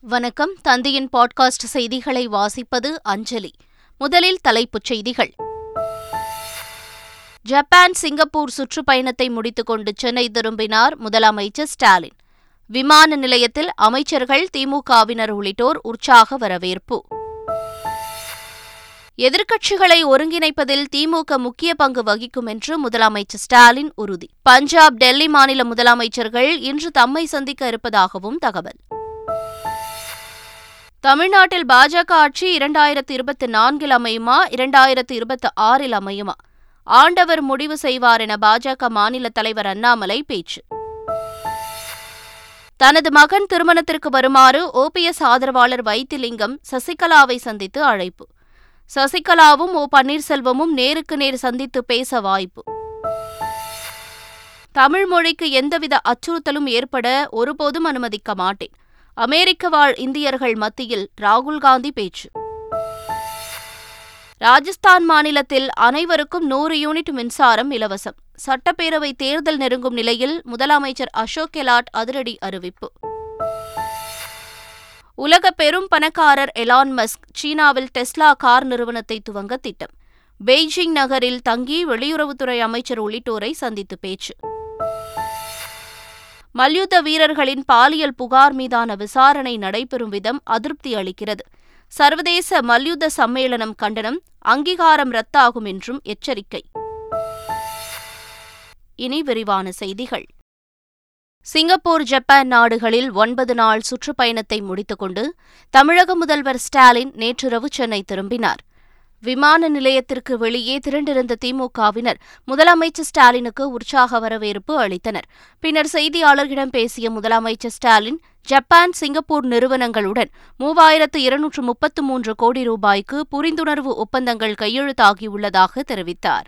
வணக்கம். தந்தையின் பாட்காஸ்ட் செய்திகளை வாசிப்பது அஞ்சலி. முதலில் தலைப்புச் செய்திகள். ஜப்பான் சிங்கப்பூர் சுற்றுப்பயணத்தை முடித்துக்கொண்டு சென்னை திரும்பினார் முதலமைச்சர் ஸ்டாலின். விமான நிலையத்தில் அமைச்சர்கள் திமுகவினர் உள்ளிட்டோர் உற்சாக வரவேற்பு. எதிர்க்கட்சிகளை ஒருங்கிணைப்பதில் திமுக முக்கிய பங்கு வகிக்கும் என்று முதலமைச்சர் ஸ்டாலின் உறுதி. பஞ்சாப் டெல்லி மாநில முதலமைச்சர்கள் இன்று தம்மை சந்திக்க இருப்பதாகவும் தகவல். தமிழ்நாட்டில் பாஜக ஆட்சி இரண்டாயிரத்து இருபத்தி நான்கில் அமையுமா இரண்டாயிரத்து இருபத்தி ஆறில் அமையுமா? ஆண்டவர் முடிவு செய்வார் என பாஜக மாநில தலைவர் அண்ணாமலை பேச்சு. தனது மகன் திருமணத்திற்கு வருமாறு ஓபிஎஸ் ஆதரவாளர் வைத்திலிங்கம் சசிகலாவை சந்தித்து அழைப்பு. சசிகலாவும் ஓ பன்னீர்செல்வமும் நேருக்கு நேர் சந்தித்து பேச வாய்ப்பு. தமிழ் மொழிக்கு எந்தவித அச்சுறுத்தலும் ஏற்பட ஒருபோதும் அனுமதிக்க மாட்டேன். அமெரிக்க வாழ் இந்தியர்கள் மத்தியில் ராகுல் காந்தி பேச்சு. ராஜஸ்தான் மாநிலத்தில் அனைவருக்கும் நூறு யூனிட் மின்சாரம் இலவசம். சட்டப்பேரவை தேர்தல் நெருங்கும் நிலையில் முதலமைச்சர் அசோக் கெலாட் அதிரடி அறிவிப்பு. உலக பெரும் பணக்காரர் எலான் மஸ்க் சீனாவில் டெஸ்லா கார் நிறுவனத்தை துவங்க திட்டம். பெய்ஜிங் நகரில் தங்கி வெளியுறவுத்துறை அமைச்சர் உள்ளிட்டோரை சந்தித்து பேச்சு. மல்யுத்த வீரர்களின் பாலியல் புகார் மீதான விசாரணை நடைபெறும் விதம் அதிருப்தி அளிக்கிறது. சர்வதேச மல்யுத்த சம்மேளனம் கண்டனம் அங்கீகாரம் ரத்தாகும் என்றும் எச்சரிக்கை. இனி விரிவான செய்திகள். சிங்கப்பூர் ஜப்பான் நாடுகளில் ஒன்பது நாள் சுற்றுப்பயணத்தை முடித்துக்கொண்டு தமிழக முதல்வர் ஸ்டாலின் நேற்றிரவு சென்னை திரும்பினார். விமான நிலையத்திற்கு வெளியே திரண்டிருந்த திமுகவினர் முதலமைச்சர் ஸ்டாலினுக்கு உற்சாக வரவேற்பு அளித்தனர். பின்னர் செய்தியாளர்களிடம் பேசிய முதலமைச்சர் ஸ்டாலின் ஜப்பான் சிங்கப்பூர் நிறுவனங்களுடன் மூவாயிரத்து இருநூற்று முப்பத்து மூன்று கோடி ரூபாய்க்கு புரிந்துணர்வு ஒப்பந்தங்கள் கையெழுத்தாகியுள்ளதாக தெரிவித்தார்.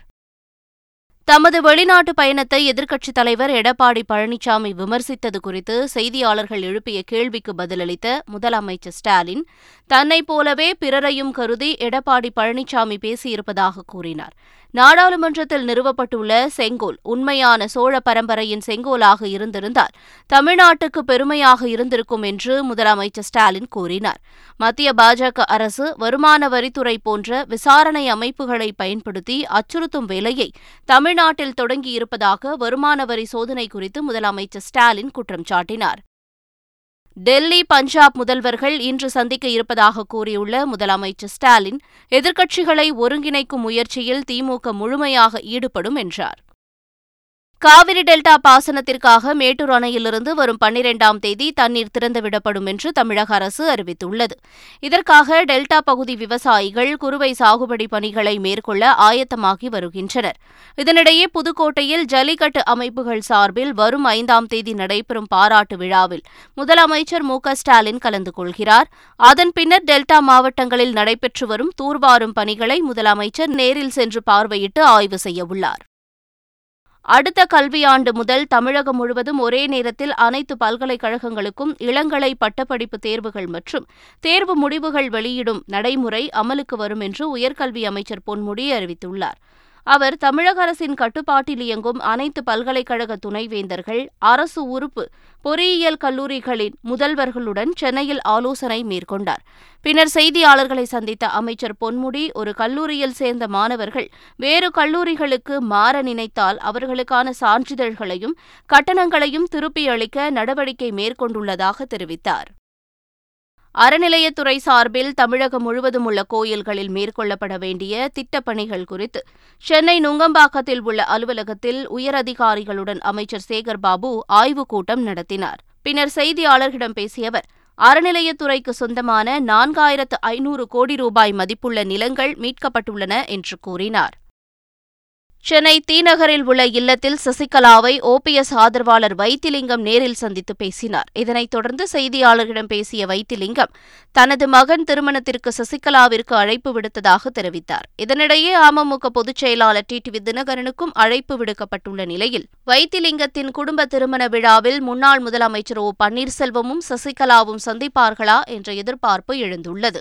தமது வெளிநாட்டு பயணத்தை எதிர்க்கட்சித் தலைவர் எடப்பாடி பழனிசாமி விமர்சித்தது குறித்து செய்தியாளர்கள் எழுப்பிய கேள்விக்கு பதிலளித்த முதலமைச்சர் ஸ்டாலின் தன்னைப் போலவே பிறரையும் கருதி எடப்பாடி பழனிசாமி பேசியிருப்பதாக கூறினார். நாடாளுமன்றத்தில் நிறுவப்பட்டுள்ள செங்கோல் உண்மையான சோழ பரம்பரையின் செங்கோலாக இருந்திருந்தால் தமிழ்நாட்டுக்கு பெருமையாக இருந்திருக்கும் என்று முதலமைச்சர் ஸ்டாலின் கூறினார். மத்திய பாஜக அரசு வருமான வரித்துறை போன்ற விசாரணை அமைப்புகளை பயன்படுத்தி அச்சுறுத்தும் வேலையை தமிழ்நாட்டில் தொடங்கியிருப்பதாக வருமான வரி சோதனை குறித்து முதலமைச்சர் ஸ்டாலின் குற்றம் சாட்டினார். டெல்லி பஞ்சாப் முதல்வர்கள் இன்று சந்திக்க இருப்பதாக கூறியுள்ள முதலமைச்சர் ஸ்டாலின் எதிர்க்கட்சிகளை ஒருங்கிணைக்கும் முயற்சியில் திமுக முழுமையாக ஈடுபடும் என்றார். காவிரி டெல்டா பாசனத்திற்காக மேட்டூர் அணையிலிருந்து வரும் பன்னிரெண்டாம் தேதி தண்ணீர் திறந்துவிடப்படும் என்று தமிழக அரசு அறிவித்துள்ளது. இதற்காக டெல்டா பகுதி விவசாயிகள் குறுவை சாகுபடி பணிகளை மேற்கொள்ள ஆயத்தமாகி வருகின்றனர். இதனிடையே புதுக்கோட்டையில் ஜல்லிக்கட்டு அமைப்புகள் சார்பில் வரும் ஐந்தாம் தேதி நடைபெறும் பாராட்டு விழாவில் முதலமைச்சர் மு ஸ்டாலின் கலந்து கொள்கிறார். அதன் பின்னர் டெல்டா மாவட்டங்களில் நடைபெற்று வரும் தூர்வாரும் பணிகளை முதலமைச்சர் நேரில் சென்று பார்வையிட்டு ஆய்வு செய்யவுள்ளார் அடுத்த கல்வியாண்டு முதல் தமிழகம் முழுவதும் ஒரே நேரத்தில் அனைத்து பல்கலைக்கழகங்களுக்கும் இளங்கலை பட்டப்படிப்பு தேர்வுகள் மற்றும் தேர்வு முடிவுகள் வெளியிடும் நடைமுறை அமலுக்கு வரும் என்று உயர்கல்வி அமைச்சர் பொன்முடி அறிவித்துள்ளார். அவர் தமிழக அரசின் கட்டுப்பாட்டில் இயங்கும் அனைத்து பல்கலைக்கழக துணைவேந்தர்கள் அரசு உறுப்பு பொறியியல் கல்லூரிகளின் முதல்வர்களுடன் சென்னையில் ஆலோசனை மேற்கொண்டார். பின்னர் செய்தியாளர்களை சந்தித்த அமைச்சர் பொன்முடி ஒரு கல்லூரியில் சேர்ந்த மாணவர்கள் வேறு கல்லூரிகளுக்கு மாற நினைத்தால் அவர்களுக்கான சான்றிதழ்களையும் கட்டணங்களையும் திருப்பி அளிக்க நடவடிக்கை மேற்கொண்டுள்ளதாக தெரிவித்தார். அறநிலையத்துறை சார்பில் தமிழகம் முழுவதும் உள்ள கோயில்களில் மேற்கொள்ளப்பட வேண்டிய திட்டப்பணிகள் குறித்து சென்னை நுங்கம்பாக்கத்தில் உள்ள அலுவலகத்தில் உயரதிகாரிகளுடன் அமைச்சர் சேகர் பாபு ஆய்வுக் கூட்டம் நடத்தினார். பின்னர் செய்தியாளர்களிடம் பேசிய அவர் அறநிலையத்துறைக்கு சொந்தமான நான்காயிரத்து ஐநூறு கோடி ரூபாய் மதிப்புள்ள நிலங்கள் மீட்கப்பட்டுள்ளன என்று கூறினார். சென்னை தீநகரில் உள்ள இல்லத்தில் சசிகலாவை ஓபிஎஸ் ஆதரவாளர் வைத்திலிங்கம் நேரில் சந்தித்து பேசினார். இதனைத் தொடர்ந்து செய்தியாளர்களிடம் பேசிய வைத்திலிங்கம் தனது மகன் திருமணத்திற்கு சசிகலாவிற்கு அழைப்பு விடுத்ததாக தெரிவித்தார். இதனிடையே அமமுக பொதுச் செயலாளர் டி. டி. தினகரனுக்கும் அழைப்பு விடுக்கப்பட்டுள்ள நிலையில் வைத்திலிங்கத்தின் குடும்ப திருமண விழாவில் முன்னாள் முதலமைச்சர் ஓ பன்னீர்செல்வமும் சசிகலாவும் சந்திப்பார்களா என்ற எதிர்பார்ப்பு எழுந்துள்ளது.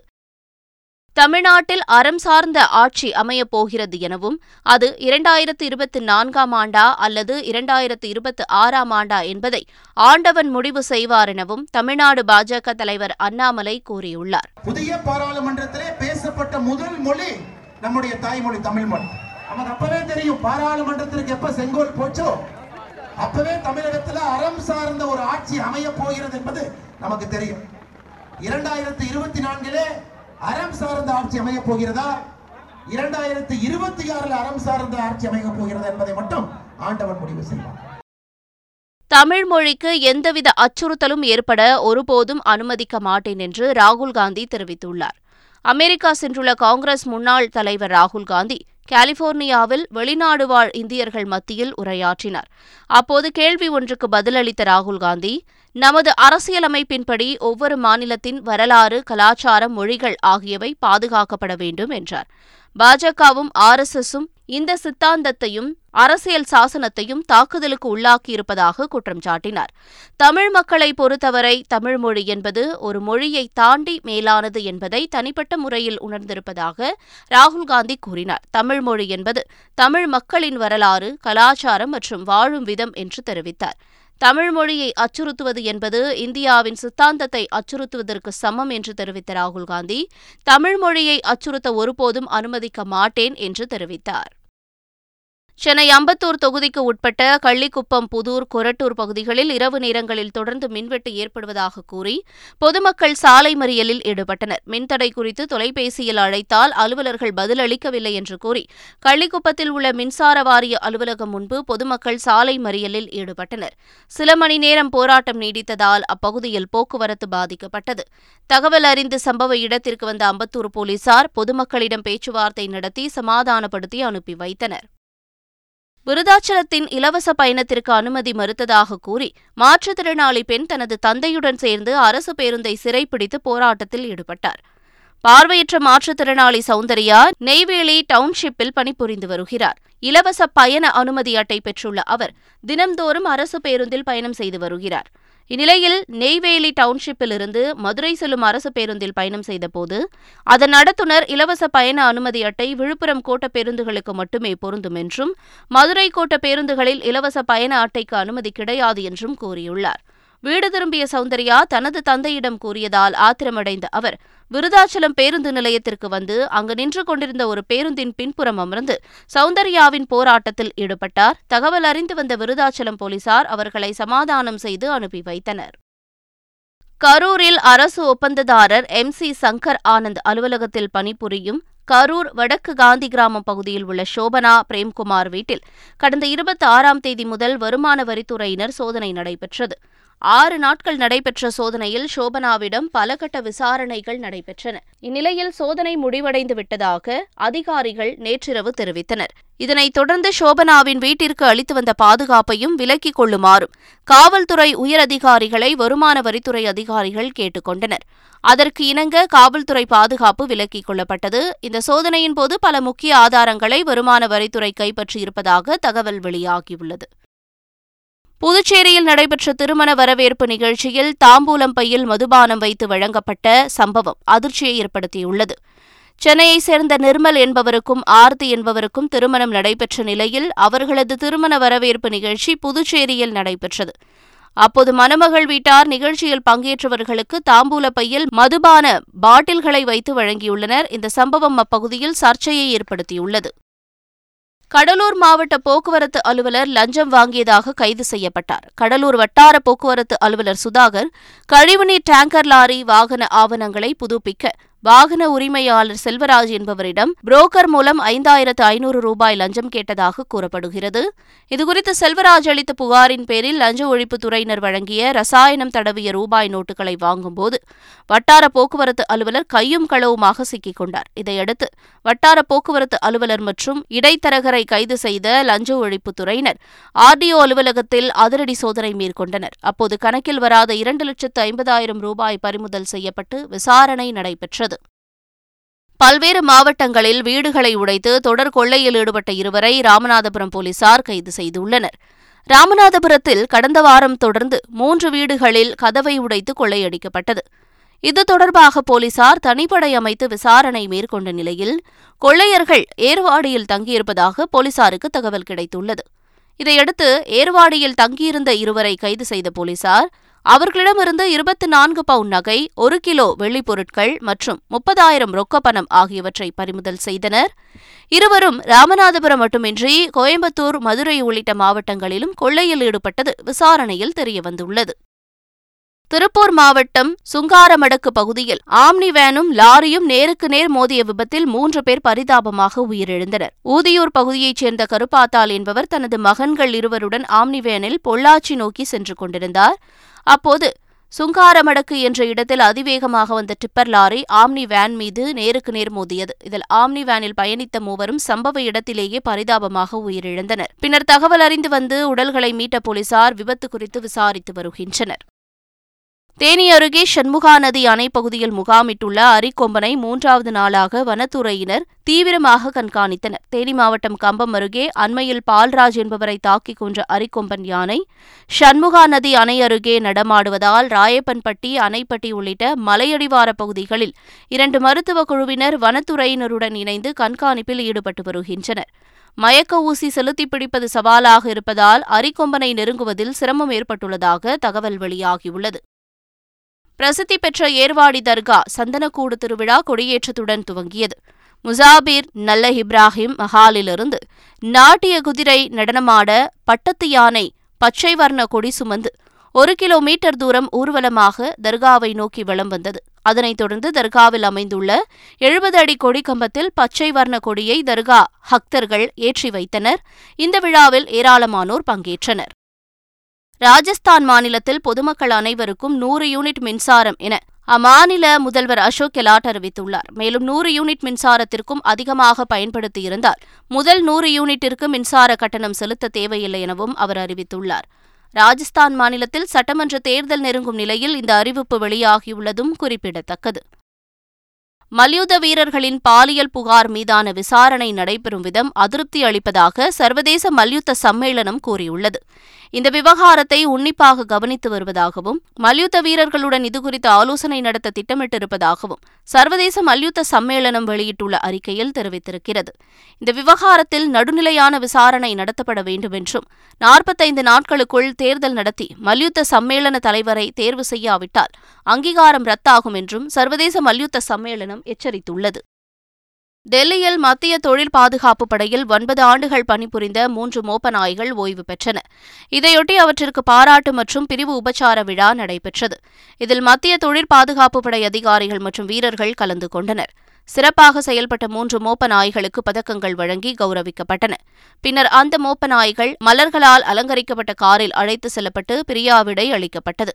தமிழ்நாட்டில் அறம் சார்ந்த ஆட்சி அமையப் போகிறது எனவும் அது இரண்டாயிரத்து இருபத்தி நான்காம் ஆண்டா அல்லது இரண்டாயிரத்து இருபத்தி ஆறாம் ஆண்டா என்பதை ஆண்டவன் முடிவு செய்வார் எனவும் தமிழ்நாடு பாஜக தலைவர் அண்ணாமலை கூறியுள்ளார். புதிய பாராளுமன்றத்திலே பேசப்பட்ட முதல் மொழி நம்முடைய தாய்மொழி தமிழ் மொழி. நமக்கு அப்பவே தெரியும் பாராளுமன்றத்திற்கு எப்ப செங்கோல் போச்சோ அப்பவே தமிழகத்தில் அறம் சார்ந்த ஒரு ஆட்சி அமைய போகிறது என்பது நமக்கு தெரியும். இரண்டாயிரத்தி இருபத்தி நான்கிலே அறம் சார்ந்த ஆட்சி அமைய போகிறதா? இரண்டாயிரத்தி இருபத்தி ஆறுல அறம் சார்ந்த ஆட்சி அமைய போகிறதா என்பதை மட்டும் ஆண்டவன் முடிவு செய்வார். தமிழ் மொழிக்கு எந்தவித அச்சுறுத்தலும் ஏற்பட ஒருபோதும் அனுமதிக்க மாட்டேன் என்று ராகுல் காந்தி தெரிவித்துள்ளார். அமெரிக்கா சென்றுள்ள காங்கிரஸ் முன்னாள் தலைவர் ராகுல் காந்தி கலிபோர்னியாவில் வெளிநாடு வாழ் இந்தியர்கள் மத்தியில் உரையாற்றினார். அப்போது கேள்வி ஒன்றுக்கு பதிலளித்த ராகுல் காந்தி நமது அரசியலமைப்பின்படி ஒவ்வொரு மாநிலத்தின் வரலாறு கலாச்சாரம் மொழிகள் ஆகியவை பாதுகாக்கப்பட வேண்டும் என்றார். பாஜகவும் ஆர் எஸ் எஸும் இந்த சித்தாந்தத்தையும் அரசியல் சாசனத்தையும் தாக்குதலுக்கு உள்ளாக்கியிருப்பதாக குற்றம் சாட்டினார். தமிழ் மக்களை பொறுத்தவரை தமிழ் மொழி என்பது ஒரு மொழியை தாண்டி மேலானது என்பதை தனிப்பட்ட முறையில் உணர்ந்திருப்பதாக ராகுல் காந்தி கூறினார். தமிழ் மொழி என்பது தமிழ் மக்களின் வரலாறு கலாச்சாரம் மற்றும் வாழும் விதம் என்று தெரிவித்தார். தமிழ் மொழியை அச்சுறுத்துவது என்பது இந்தியாவின் சித்தாந்தத்தை அச்சுறுத்துவதற்கு சமம் என்று தெரிவித்த ராகுல் காந்தி தமிழ் மொழியை அச்சுறுத்த ஒருபோதும் அனுமதிக்க மாட்டேன் என்று தெரிவித்தார். சென்னை அம்பத்தூர் தொகுதிக்கு உட்பட்ட கள்ளிக்குப்பம் புதூர் கொரட்டூர் பகுதிகளில் இரவு நேரங்களில் தொடர்ந்து மின்வெட்டு ஏற்படுவதாக கூறி பொதுமக்கள் சாலை மறியலில் ஈடுபட்டனர். மின்தடை குறித்து தொலைபேசியில் அழைத்தால் அலுவலர்கள் பதிலளிக்கவில்லை என்று கூறி கள்ளிக்குப்பத்தில் உள்ள மின்சார வாரிய அலுவலகம் முன்பு பொதுமக்கள் சாலை மறியலில் ஈடுபட்டனர். சில மணி நேரம் போராட்டம் நீடித்ததால் அப்பகுதியில் போக்குவரத்து பாதிக்கப்பட்டது. தகவல் அறிந்து சம்பவ இடத்திற்கு வந்த அம்பத்தூர் போலீசார் பொதுமக்களிடம் பேச்சுவார்த்தை நடத்தி சமாதானப்படுத்தி அனுப்பி வைத்தனர். விருதாச்சலத்தின் இலவச பயணத்திற்கு அனுமதி மறுத்ததாக கூறி மாற்றுத்திறனாளி பெண் தனது தந்தையுடன் சேர்ந்து அரசு பேருந்தை சிறைப்பிடித்து போராட்டத்தில் ஈடுபட்டார். பார்வையற்ற மாற்றுத்திறனாளி சௌந்தர்யா நெய்வேலி டவுன்ஷிப்பில் பணிபுரிந்து வருகிறார். இலவச பயண அனுமதி அட்டை பெற்றுள்ள அவர் தினம்தோறும் அரசு பேருந்தில் பயணம் செய்து வருகிறார். இந்நிலையில் நெய்வேலி டவுன்ஷிப்பிலிருந்து மதுரை செல்லும் அரசு பேருந்தில் பயணம் செய்தபோது அதன் நடத்துனர் இலவச பயண அனுமதி அட்டை விழுப்புரம் கோட்ட பேருந்துகளுக்கு மட்டுமே பொருந்தும் என்றும் மதுரை கோட்ட பேருந்துகளில் இலவச பயண அட்டைக்கு அனுமதி கிடையாது என்றும் கூறியுள்ளார். வீடு திரும்பிய சௌந்தர்யா தனது தந்தையிடம் கூறியதால் ஆத்திரமடைந்த அவர் விருதாச்சலம் பேருந்து நிலையத்திற்கு வந்து அங்கு நின்று கொண்டிருந்த ஒரு பேருந்தின் பின்புறம் அமர்ந்து சௌந்தர்யாவின் போராட்டத்தில் ஈடுபட்டார். தகவல் அறிந்து வந்த விருதாச்சலம் போலீசார் அவர்களை சமாதானம் செய்து அனுப்பி வைத்தனர். கரூரில் அரசு ஒப்பந்ததாரர் எம். சி. சங்கர் ஆனந்த் அலுவலகத்தில் பணிபுரியும் கரூர் வடக்கு காந்தி கிராமம் பகுதியில் உள்ள சோபனா பிரேம்குமார் வீட்டில் கடந்த இருபத்தி ஆறாம் தேதி முதல் வருமான வரித்துறையினர் சோதனை நடைபெற்றது. ஆறு நாட்கள் நடைபெற்ற சோதனையில் சோபனாவிடம் பல கட்ட விசாரணைகள் நடைபெற்றன. இந்நிலையில் சோதனை முடிவடைந்து விட்டதாக அதிகாரிகள் நேற்றிரவு தெரிவித்தனர். இதனைத் தொடர்ந்து சோபனாவின் வீட்டிற்கு அளித்து வந்த பாதுகாப்பையும் விலக்கிக் கொள்ளுமாறும் காவல்துறை உயரதிகாரிகளை வருமான வரித்துறை அதிகாரிகள் கேட்டுக்கொண்டனர் அதற்கு இணங்க காவல்துறை பாதுகாப்பு விலக்கிக் கொள்ளப்பட்டது. இந்த சோதனையின் போது பல முக்கிய ஆதாரங்களை வருமான வரித்துறை கைப்பற்றியிருப்பதாக தகவல் வெளியாகியுள்ளது. புதுச்சேரியில் நடைபெற்ற திருமண வரவேற்பு நிகழ்ச்சியில் தாம்பூலம் பையில் மதுபானம் வைத்து வழங்கப்பட்ட சம்பவம் அதிர்ச்சியை ஏற்படுத்தியுள்ளது. சென்னையைச் சேர்ந்த நிர்மல் என்பவருக்கும் ஆர்த்தி என்பவருக்கும் திருமணம் நடைபெற்ற நிலையில் அவர்களது திருமண வரவேற்பு நிகழ்ச்சி புதுச்சேரியில் நடைபெற்றது. அப்போது மணமகள் வீட்டார் நிகழ்ச்சியில் பங்கேற்றவர்களுக்கு தாம்பூல பையில் மதுபான பாட்டில்களை வைத்து வழங்கியுள்ளனர். இந்த சம்பவம் அப்பகுதியில் சர்ச்சையை ஏற்படுத்தியுள்ளது. கடலூர் மாவட்ட போக்குவரத்து அலுவலர் லஞ்சம் வாங்கியதாக கைது செய்யப்பட்டார். கடலூர் வட்டார போக்குவரத்து அலுவலர் சுதாகர் கழிவுநீர் டேங்கர் லாரி வாகன ஆவணங்களை புதுப்பிக்க வாகன உரிமையாளர் செல்வராஜ் என்பவரிடம் புரோக்கர் மூலம் ஐந்தாயிரத்து ஐநூறு ரூபாய் லஞ்சம் கேட்டதாக கூறப்படுகிறது. இதுகுறித்து செல்வராஜ் அளித்த புகாரின் பேரில் லஞ்ச ஒழிப்புத்துறையினர் வழங்கிய ரசாயனம் தடவிய ரூபாய் நோட்டுகளை வாங்கும்போது வட்டார போக்குவரத்து அலுவலர் கையும் களவுமாக சிக்கிக் கொண்டார். இதையடுத்து வட்டார போக்குவரத்து அலுவலர் மற்றும் இடைத்தரகரை கைது செய்த லஞ்ச ஒழிப்புத்துறையினர் ஆர்டிஓ அலுவலகத்தில் அதிரடி சோதனை மேற்கொண்டனர். அப்போது கணக்கில் வராத இரண்டு லட்சத்து ஐம்பதாயிரம் ரூபாய் பறிமுதல் செய்யப்பட்டு விசாரணை நடைபெற்றது. பல்வேறு மாவட்டங்களில் வீடுகளை உடைத்து தொடர் கொள்ளையில் ஈடுபட்ட இருவரை ராமநாதபுரம் போலீசார் கைது செய்துள்ளனர். ராமநாதபுரத்தில் கடந்த வாரம் தொடர்ந்து மூன்று வீடுகளில் கதவை உடைத்து கொள்ளையடிக்கப்பட்டது. இது தொடர்பாக போலீசார் தனிப்படை அமைத்து விசாரணை மேற்கொண்ட நிலையில் கொள்ளையர்கள் ஏர்வாடியில் தங்கியிருப்பதாக போலீசாருக்கு தகவல் கிடைத்துள்ளது. இதையடுத்து ஏர்வாடியில் தங்கியிருந்த இருவரை கைது செய்த போலீசார் அவர்களிடமிருந்து இருபத்தி நான்கு பவுன் நகை ஒரு கிலோ வெள்ளிப் பொருட்கள் மற்றும் முப்பதாயிரம் ரொக்க பணம் ஆகியவற்றை பறிமுதல் செய்தனர். இருவரும் ராமநாதபுரம் மட்டுமின்றி கோயம்புத்தூர் மதுரை உள்ளிட்ட மாவட்டங்களிலும் கொள்ளையில் ஈடுபட்டது விசாரணையில் தெரியவந்துள்ளது. திருப்பூர் மாவட்டம் சுங்காரமடக்கு பகுதியில் ஆம்னி வேனும் லாரியும் நேருக்கு நேர் மோதிய விபத்தில் மூன்று பேர் பரிதாபமாக உயிரிழந்தனர். ஊதியூர் பகுதியைச் சேர்ந்த கருப்பாத்தால் என்பவர் தனது மகன்கள் இருவருடன் ஆம்னி வேனில் பொள்ளாச்சி நோக்கி சென்று கொண்டிருந்தார். அப்போது சுங்காரமடக்கு என்ற இடத்தில் அதிவேகமாக வந்த டிப்பர் லாரி ஆம்னி வேன் மீது நேருக்கு நேர் மோதியது. இதில் ஆம்னி வேனில் பயணித்த மூவரும் சம்பவ இடத்திலேயே பரிதாபமாக உயிரிழந்தனர். பின்னர் தகவல் அறிந்து வந்து உடல்களை மீட்ட போலீசார் விபத்து குறித்து விசாரித்து வருகின்றனர். தேனி அருகே சண்முகா நதி அணை பகுதியில் முகாமிட்டுள்ள அரிக்கொம்பனை மூன்றாவது நாளாக வனத்துறையினர் தீவிரமாக கண்காணித்தனர். தேனி மாவட்டம் கம்பம் அருகே அண்மையில் பால்ராஜ் என்பவரை தாக்கிக் கொன்ற அரிக்கொம்பன் யானை சண்முகா நதி அணை அருகே நடமாடுவதால் ராயப்பன்பட்டி அணைப்பட்டி உள்ளிட்ட மலையடிவார பகுதிகளில் இரண்டு மருத்துவ குழுவினர் வனத்துறையினருடன் இணைந்து கண்காணிப்பில் ஈடுபட்டு வருகின்றனர். மயக்க ஊசி செலுத்தி பிடிப்பது சவாலாக இருப்பதால் அரிக்கொம்பனை நெருங்குவதில் சிரமம் ஏற்பட்டுள்ளதாக தகவல் வெளியாகியுள்ளது. பிரசித்தி பெற்ற ஏர்வாடி தர்கா சந்தனக்கூடு திருவிழா கொடியேற்றத்துடன் துவங்கியது. முசாபிர் நல்ல இப்ராஹிம் மஹாலிலிருந்து நாட்டிய குதிரை நடனமாட பட்டத்து யானை பச்சை வர்ண கொடி சுமந்து ஒரு கிலோமீட்டர் தூரம் ஊர்வலமாக தர்காவை நோக்கி வலம் வந்தது. அதனைத் தொடர்ந்து தர்காவில் அமைந்துள்ள எழுபது அடி கொடி கம்பத்தில் பச்சை வர்ண கொடியை தர்கா ஹக்தர்கள் ஏற்றி வைத்தனர். இந்த விழாவில் ஏராளமானோர் பங்கேற்றனர். ராஜஸ்தான் மாநிலத்தில் பொதுமக்கள் அனைவருக்கும் நூறு யூனிட் மின்சாரம் என அம்மாநில முதல்வர் அசோக் கெலாட் அறிவித்துள்ளார். மேலும் நூறு யூனிட் மின்சாரத்திற்கும் அதிகமாக பயன்படுத்தியிருந்தால் முதல் நூறு யூனிட்டிற்கு மின்சார கட்டணம் செலுத்த தேவையில்லை எனவும் அவர் அறிவித்துள்ளார். ராஜஸ்தான் மாநிலத்தில் சட்டமன்ற தேர்தல் நெருங்கும் நிலையில் இந்த அறிவிப்பு வெளியாகியுள்ளதும் குறிப்பிடத்தக்கது. மல்யுத்த வீரர்களின் பாலியல் புகார் மீதான விசாரணை நடைபெறும் விதம் அதிருப்தி அளிப்பதாக சர்வதேச மல்யுத்த சம்மேளனம் கூறியுள்ளது. இந்த விவகாரத்தை உன்னிப்பாக கவனித்து வருவதாகவும் மல்யுத்த வீரர்களுடன் இதுகுறித்து ஆலோசனை நடத்த திட்டமிட்டிருப்பதாகவும் சர்வதேச மல்யுத்த சம்மேளனம் வெளியிட்டுள்ள அறிக்கையில் தெரிவித்திருக்கிறது. இந்த விவகாரத்தில் நடுநிலையான விசாரணை நடத்தப்பட வேண்டும் என்றும் நாற்பத்தைந்து நாட்களுக்குள் தேர்தல் நடத்தி மல்யுத்த சம்மேளன தலைவரை தேர்வு செய்யாவிட்டால் அங்கீகாரம் ரத்தாகும் என்றும் சர்வதேச மல்யுத்த சம்மேளனம் எச்சரித்துள்ளது. டெல்லியில் மத்திய தொழில் பாதுகாப்பு படையில் ஒன்பது ஆண்டுகள் பணிபுரிந்த மூன்று மோப்ப நாய்கள் ஓய்வு பெற்றன. இதையொட்டி அவற்றிற்கு பாராட்டு மற்றும் பிரிவு உபச்சார விழா நடைபெற்றது. இதில் மத்திய தொழில் பாதுகாப்பு படை அதிகாரிகள் மற்றும் வீரர்கள் கலந்து கொண்டனர். சிறப்பாக செயல்பட்ட மூன்று மோப்ப நாய்களுக்கு பதக்கங்கள் வழங்கி கௌரவிக்கப்பட்டன. பின்னர் அந்த மோப்ப நாய்கள் மலர்களால் அலங்கரிக்கப்பட்ட காரில் அழைத்து செல்லப்பட்டு பிரியாவிடை அளிக்கப்பட்டது.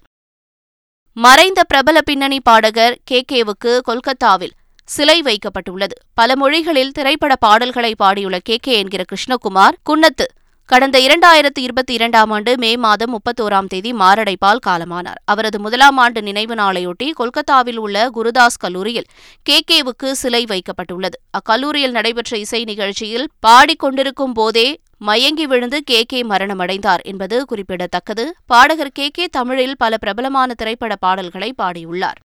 மறைந்த பிரபல பின்னணி பாடகர் கே கேவுக்கு கொல்கத்தாவில் சிலை வைக்கப்பட்டுள்ளது. பல மொழிகளில் திரைப்பட பாடல்களை பாடியுள்ள கே. கே. என்கிற கிருஷ்ணகுமார் குன்னத்து கடந்த இரண்டாயிரத்து இருபத்தி இரண்டாம் ஆண்டு மே மாதம் முப்பத்தோராம் தேதி மாரடைப்பால் காலமானார். அவரது முதலாம் ஆண்டு நினைவு நாளையொட்டி கொல்கத்தாவில் உள்ள குருதாஸ் கல்லூரியில் கே. கேவுக்கு சிலை வைக்கப்பட்டுள்ளது. அக்கல்லூரியில் நடைபெற்ற இசை நிகழ்ச்சியில் பாடிக்கொண்டிருக்கும் போதே மயங்கி விழுந்து கே. கே. மரணமடைந்தார் என்பது குறிப்பிடத்தக்கது. பாடகர் கே. கே. தமிழில் பல பிரபலமான திரைப்பட பாடல்களை பாடியுள்ளார்.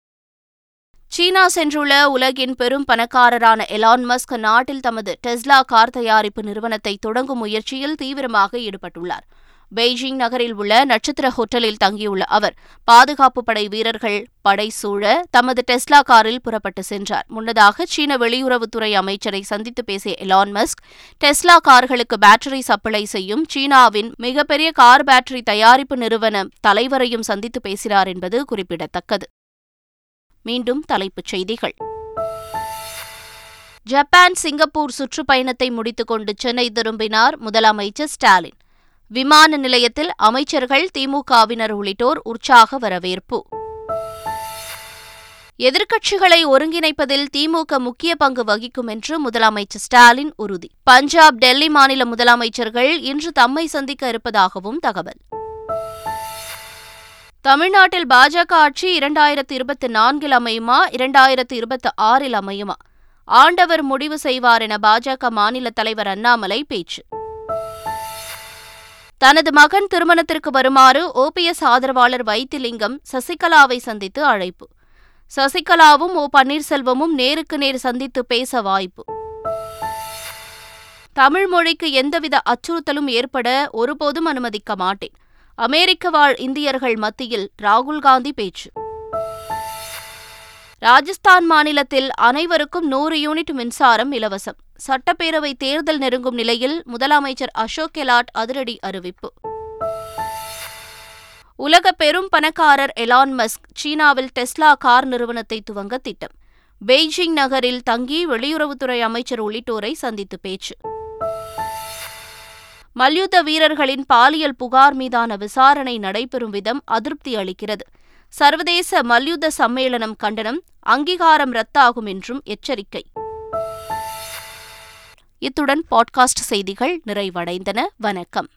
சீனா சென்றுள்ள உலகின் பெரும் பணக்காரரான எலான் மஸ்க் நாட்டில் தமது டெஸ்லா கார் தயாரிப்பு நிறுவனத்தை தொடங்கும் முயற்சியில் தீவிரமாக ஈடுபட்டுள்ளார். பெய்ஜிங் நகரில் உள்ள நட்சத்திர ஹோட்டலில் தங்கியுள்ள அவர் பாதுகாப்பு படை வீரர்கள் படை சூழ தமது டெஸ்லா காரில் புறப்பட்டு சென்றார். முன்னதாக சீன வெளியுறவுத்துறை அமைச்சரை சந்தித்து பேசிய எலான் மஸ்க் டெஸ்லா கார்களுக்கு பேட்டரி சப்ளை செய்யும் சீனாவின் மிகப்பெரிய கார் பேட்டரி தயாரிப்பு நிறுவன தலைவரையும் சந்தித்து பேசினார் என்பது குறிப்பிடத்தக்கது. மீண்டும் தலைப்புச் செய்திகள். ஜப்பான் சிங்கப்பூர் சுற்றுப்பயணத்தை முடித்துக்கொண்டு சென்னை திரும்பினார் முதலமைச்சர் ஸ்டாலின். விமான நிலையத்தில் அமைச்சர்கள் திமுகவினர் உள்ளிட்டோர் உற்சாக வரவேற்பு. எதிர்க்கட்சிகளை ஒருங்கிணைப்பதில் திமுக முக்கிய பங்கு வகிக்கும் என்று முதலமைச்சர் ஸ்டாலின் உறுதி. பஞ்சாப் டெல்லி மாநில முதலமைச்சர்கள் இன்று தம்மை சந்திக்க இருப்பதாகவும் தகவல். தமிழ்நாட்டில் பாஜக ஆட்சி இரண்டாயிரத்து இருபத்தி நான்கில் அமையுமா இரண்டாயிரத்து இருபத்தி ஆறில் அமையுமா? ஆண்டவர் முடிவு செய்வார் என பாஜக மாநில தலைவர் அண்ணாமலை பேச்சு. தனது மகன் திருமணத்திற்கு வருமாறு ஓபிஎஸ் ஆதரவாளர் வைத்திலிங்கம் சசிகலாவை சந்தித்து அழைப்பு. சசிகலாவும் ஓ பன்னீர்செல்வமும் நேருக்கு நேர் சந்தித்து பேச வாய்ப்பு. தமிழ் மொழிக்கு எந்தவித அச்சுறுத்தலும் ஏற்பட ஒருபோதும் அனுமதிக்க மாட்டேன். அமெரிக்க வாழ் இந்தியர்கள் மத்தியில் ராகுல் காந்தி பேச்சு. ராஜஸ்தான் மாநிலத்தில் அனைவருக்கும் நூறு யூனிட் மின்சாரம் இலவசம். சட்டப்பேரவை தேர்தல் நெருங்கும் நிலையில் முதலமைச்சர் அசோக் கெலாட் அதிரடி அறிவிப்பு. உலக பெரும் பணக்காரர் எலான் மஸ்க் சீனாவில் டெஸ்லா கார் நிறுவனத்தை துவங்க திட்டம். பெய்ஜிங் நகரில் தங்கி வெளியுறவுத்துறை அமைச்சர் உள்ளிட்டோரை சந்தித்து பேச்சு. மல்யுத்த வீரர்களின் பாலியல் புகார் மீதான விசாரணை நடைபெறும் விதம் அதிருப்தி அளிக்கிறது. சர்வதேச மல்யுத்த சம்மேளனம் கண்டனம் அங்கீகாரம் ரத்தாகும் என்றும் எச்சரிக்கை. இத்துடன் பாட்காஸ்ட் செய்திகள் நிறைவடைந்தன. வணக்கம்.